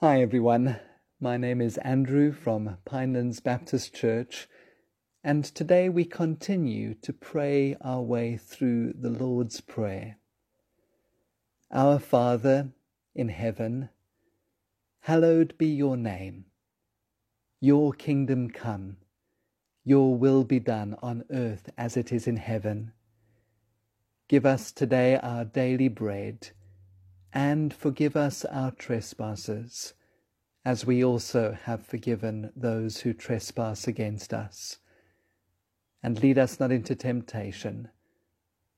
Hi everyone, my name is Andrew from Pinelands Baptist Church, and today we continue to pray our way through the Lord's Prayer. Our Father in heaven, hallowed be your name. Your kingdom come, your will be done on earth as it is in heaven. Give us today our daily bread and forgive us our trespasses, as we also have forgiven those who trespass against us. And lead us not into temptation,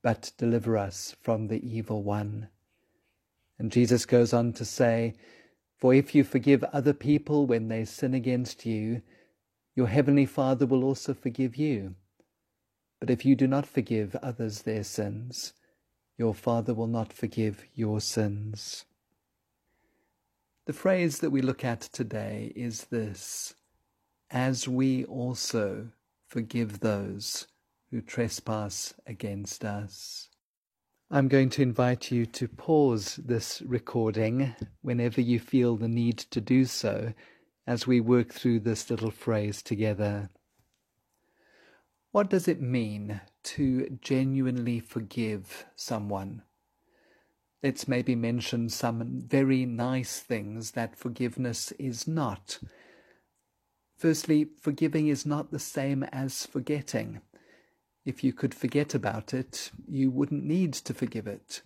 but deliver us from the evil one. And Jesus goes on to say, For if you forgive other people when they sin against you, your heavenly Father will also forgive you. But if you do not forgive others their sins, your Father will not forgive your sins. The phrase that we look at today is this as we also forgive those who trespass against us. I'm going to invite you to pause this recording whenever you feel the need to do so as we work through this little phrase together. What does it mean to genuinely forgive someone? Let's maybe mention some very nice things that forgiveness is not. Firstly, forgiving is not the same as forgetting. If you could forget about it, you wouldn't need to forgive it.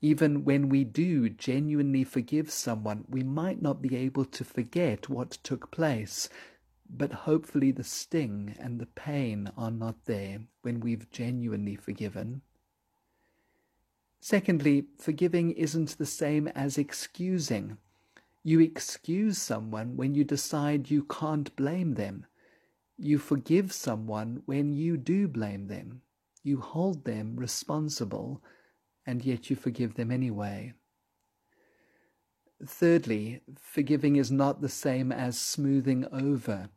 Even when we do genuinely forgive someone, we might not be able to forget what took place but hopefully the sting and the pain are not there when we've genuinely forgiven. Secondly, forgiving isn't the same as excusing. You excuse someone when you decide you can't blame them. You forgive someone when you do blame them. You hold them responsible, and yet you forgive them anyway. Thirdly, forgiving is not the same as smoothing over.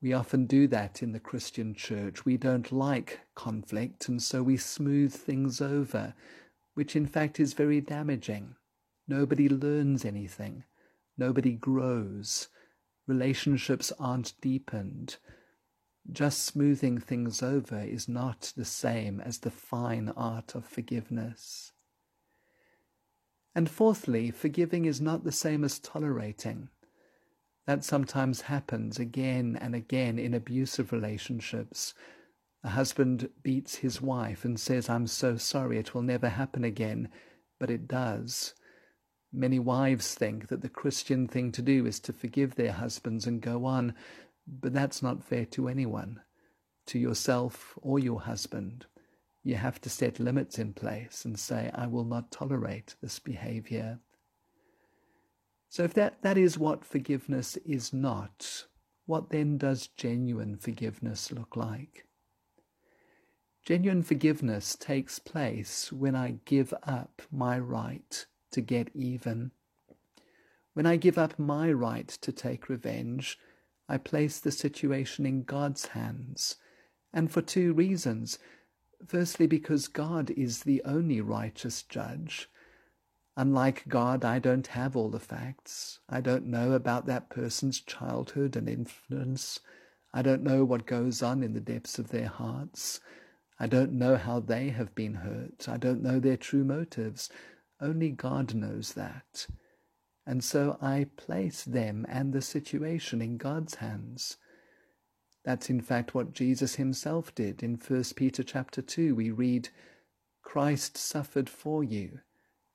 We often do that in the Christian church. We don't like conflict, and so we smooth things over, which in fact is very damaging. Nobody learns anything, nobody grows, relationships aren't deepened. Just smoothing things over is not the same as the fine art of forgiveness. And fourthly, forgiving is not the same as tolerating. That sometimes happens again and again in abusive relationships. A husband beats his wife and says, I'm so sorry, it will never happen again, but it does. Many wives think that the Christian thing to do is to forgive their husbands and go on, but that's not fair to anyone, to yourself or your husband. You have to set limits in place and say, I will not tolerate this behavior. So, if that, that is what forgiveness is not, what then does genuine forgiveness look like? Genuine forgiveness takes place when I give up my right to get even. When I give up my right to take revenge, I place the situation in God's hands, and for two reasons. Firstly, because God is the only righteous judge. Unlike God, I don't have all the facts. I don't know about that person's childhood and influence. I don't know what goes on in the depths of their hearts. I don't know how they have been hurt. I don't know their true motives. Only God knows that. And so I place them and the situation in God's hands. That's in fact what Jesus himself did. In 1 Peter chapter 2, we read, Christ suffered for you,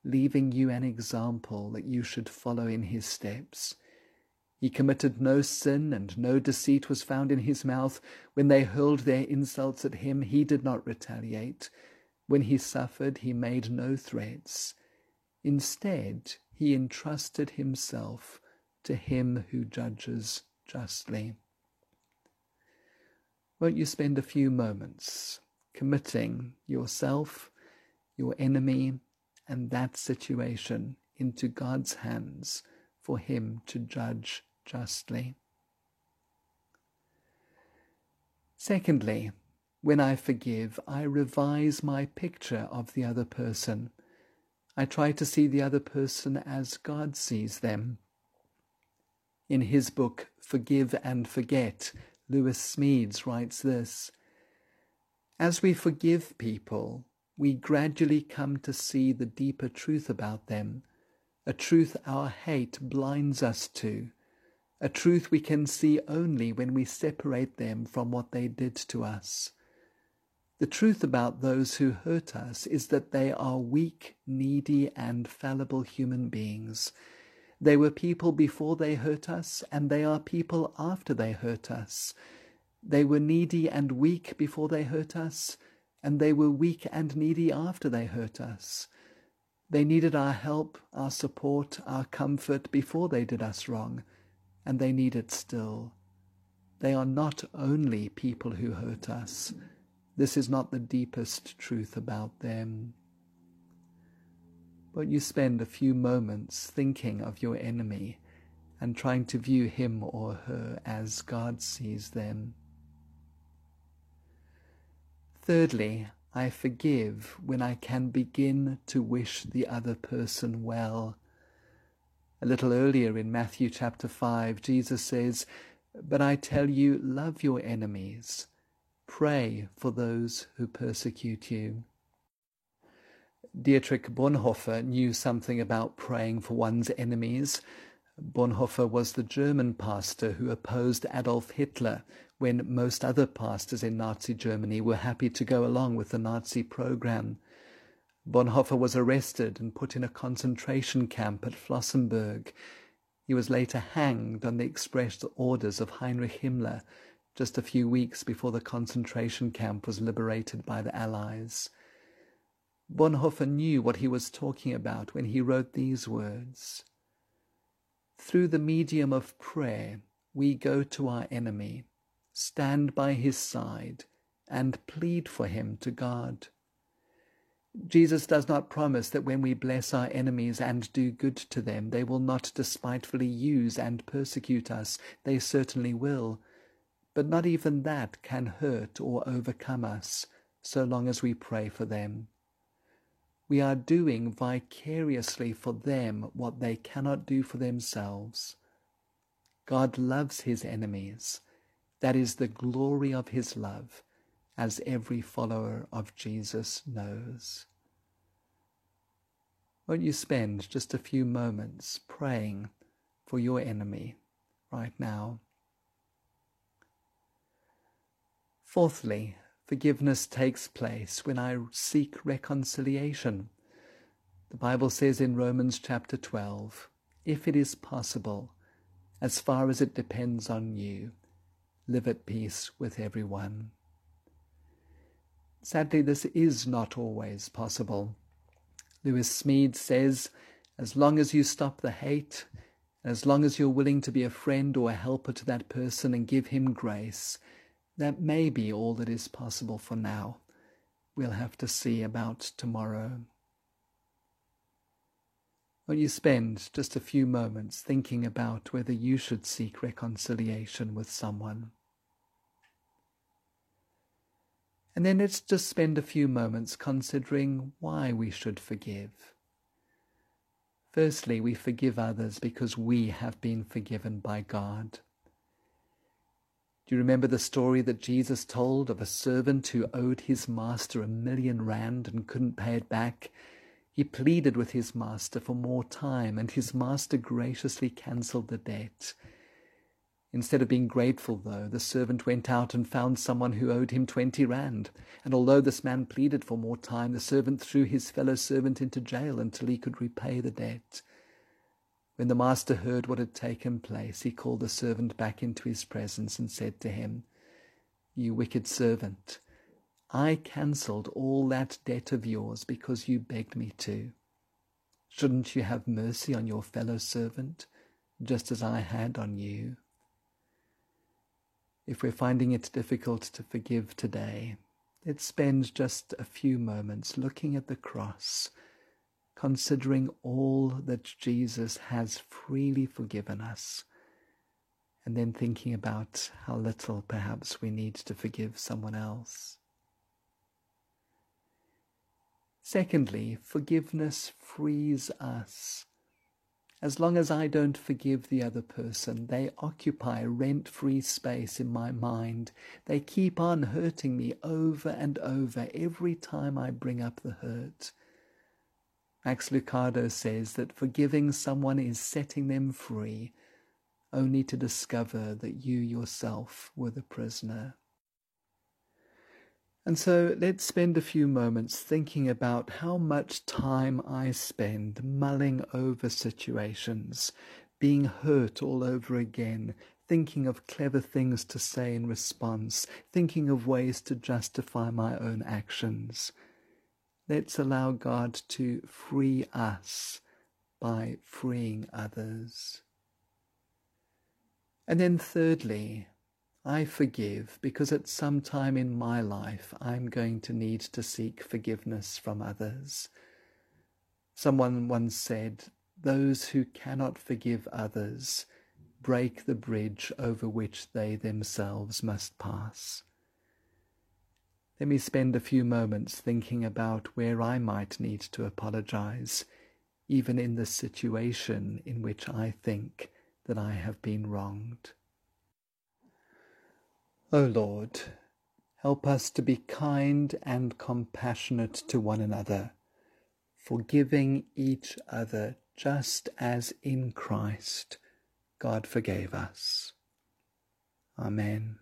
leaving you an example that you should follow in his steps. He committed no sin, and no deceit was found in his mouth. When they hurled their insults at him, he did not retaliate. When he suffered, he made no threats. Instead, he entrusted himself to him who judges justly. Won't you spend a few moments committing yourself, your enemy, and that situation into God's hands for Him to judge justly? Secondly, when I forgive, I revise my picture of the other person. I try to see the other person as God sees them. In his book, Forgive and Forget, Lewis Smedes writes this As we forgive people, we gradually come to see the deeper truth about them, a truth our hate blinds us to, a truth we can see only when we separate them from what they did to us. The truth about those who hurt us is that they are weak, needy, and fallible human beings they were people before they hurt us, and they are people after they hurt us. They were needy and weak before they hurt us, and they were weak and needy after they hurt us. They needed our help, our support, our comfort before they did us wrong, and they need it still. They are not only people who hurt us. This is not the deepest truth about them but you spend a few moments thinking of your enemy and trying to view him or her as God sees them. Thirdly, I forgive when I can begin to wish the other person well. A little earlier in Matthew chapter 5, Jesus says, But I tell you, love your enemies, pray for those who persecute you. Dietrich Bonhoeffer knew something about praying for one's enemies. Bonhoeffer was the German pastor who opposed Adolf Hitler when most other pastors in Nazi Germany were happy to go along with the Nazi program. Bonhoeffer was arrested and put in a concentration camp at Flossenbürg. He was later hanged on the express orders of Heinrich Himmler just a few weeks before the concentration camp was liberated by the Allies. Bonhoeffer knew what he was talking about when he wrote these words. Through the medium of prayer, we go to our enemy, stand by his side, and plead for him to God. Jesus does not promise that when we bless our enemies and do good to them, they will not despitefully use and persecute us. They certainly will. But not even that can hurt or overcome us, so long as we pray for them we are doing vicariously for them what they cannot do for themselves. God loves his enemies. That is the glory of his love, as every follower of Jesus knows. Won't you spend just a few moments praying for your enemy right now? Fourthly, Forgiveness takes place when I seek reconciliation. The Bible says in Romans chapter 12, if it is possible, as far as it depends on you, live at peace with everyone. Sadly, this is not always possible. Lewis Smedes says, as long as you stop the hate, as long as you're willing to be a friend or a helper to that person and give him grace, that may be all that is possible for now. We'll have to see about tomorrow. Will you spend just a few moments thinking about whether you should seek reconciliation with someone? And then let's just spend a few moments considering why we should forgive. Firstly, we forgive others because we have been forgiven by God. Do you remember the story that Jesus told of a servant who owed his master a million rand and couldn't pay it back? He pleaded with his master for more time, and his master graciously cancelled the debt. Instead of being grateful, though, the servant went out and found someone who owed him twenty rand, and although this man pleaded for more time, the servant threw his fellow servant into jail until he could repay the debt. When the master heard what had taken place, he called the servant back into his presence and said to him, You wicked servant, I cancelled all that debt of yours because you begged me to. Shouldn't you have mercy on your fellow servant, just as I had on you? If we're finding it difficult to forgive today, let's spend just a few moments looking at the cross considering all that Jesus has freely forgiven us, and then thinking about how little perhaps we need to forgive someone else. Secondly, forgiveness frees us. As long as I don't forgive the other person, they occupy rent free space in my mind. They keep on hurting me over and over every time I bring up the hurt. Max Lucado says that forgiving someone is setting them free, only to discover that you yourself were the prisoner. And so let's spend a few moments thinking about how much time I spend mulling over situations, being hurt all over again, thinking of clever things to say in response, thinking of ways to justify my own actions. Let's allow God to free us by freeing others. And then, thirdly, I forgive because at some time in my life I'm going to need to seek forgiveness from others. Someone once said, Those who cannot forgive others break the bridge over which they themselves must pass. Let me spend a few moments thinking about where I might need to apologize, even in the situation in which I think that I have been wronged. O Lord, help us to be kind and compassionate to one another, forgiving each other just as in Christ God forgave us. Amen.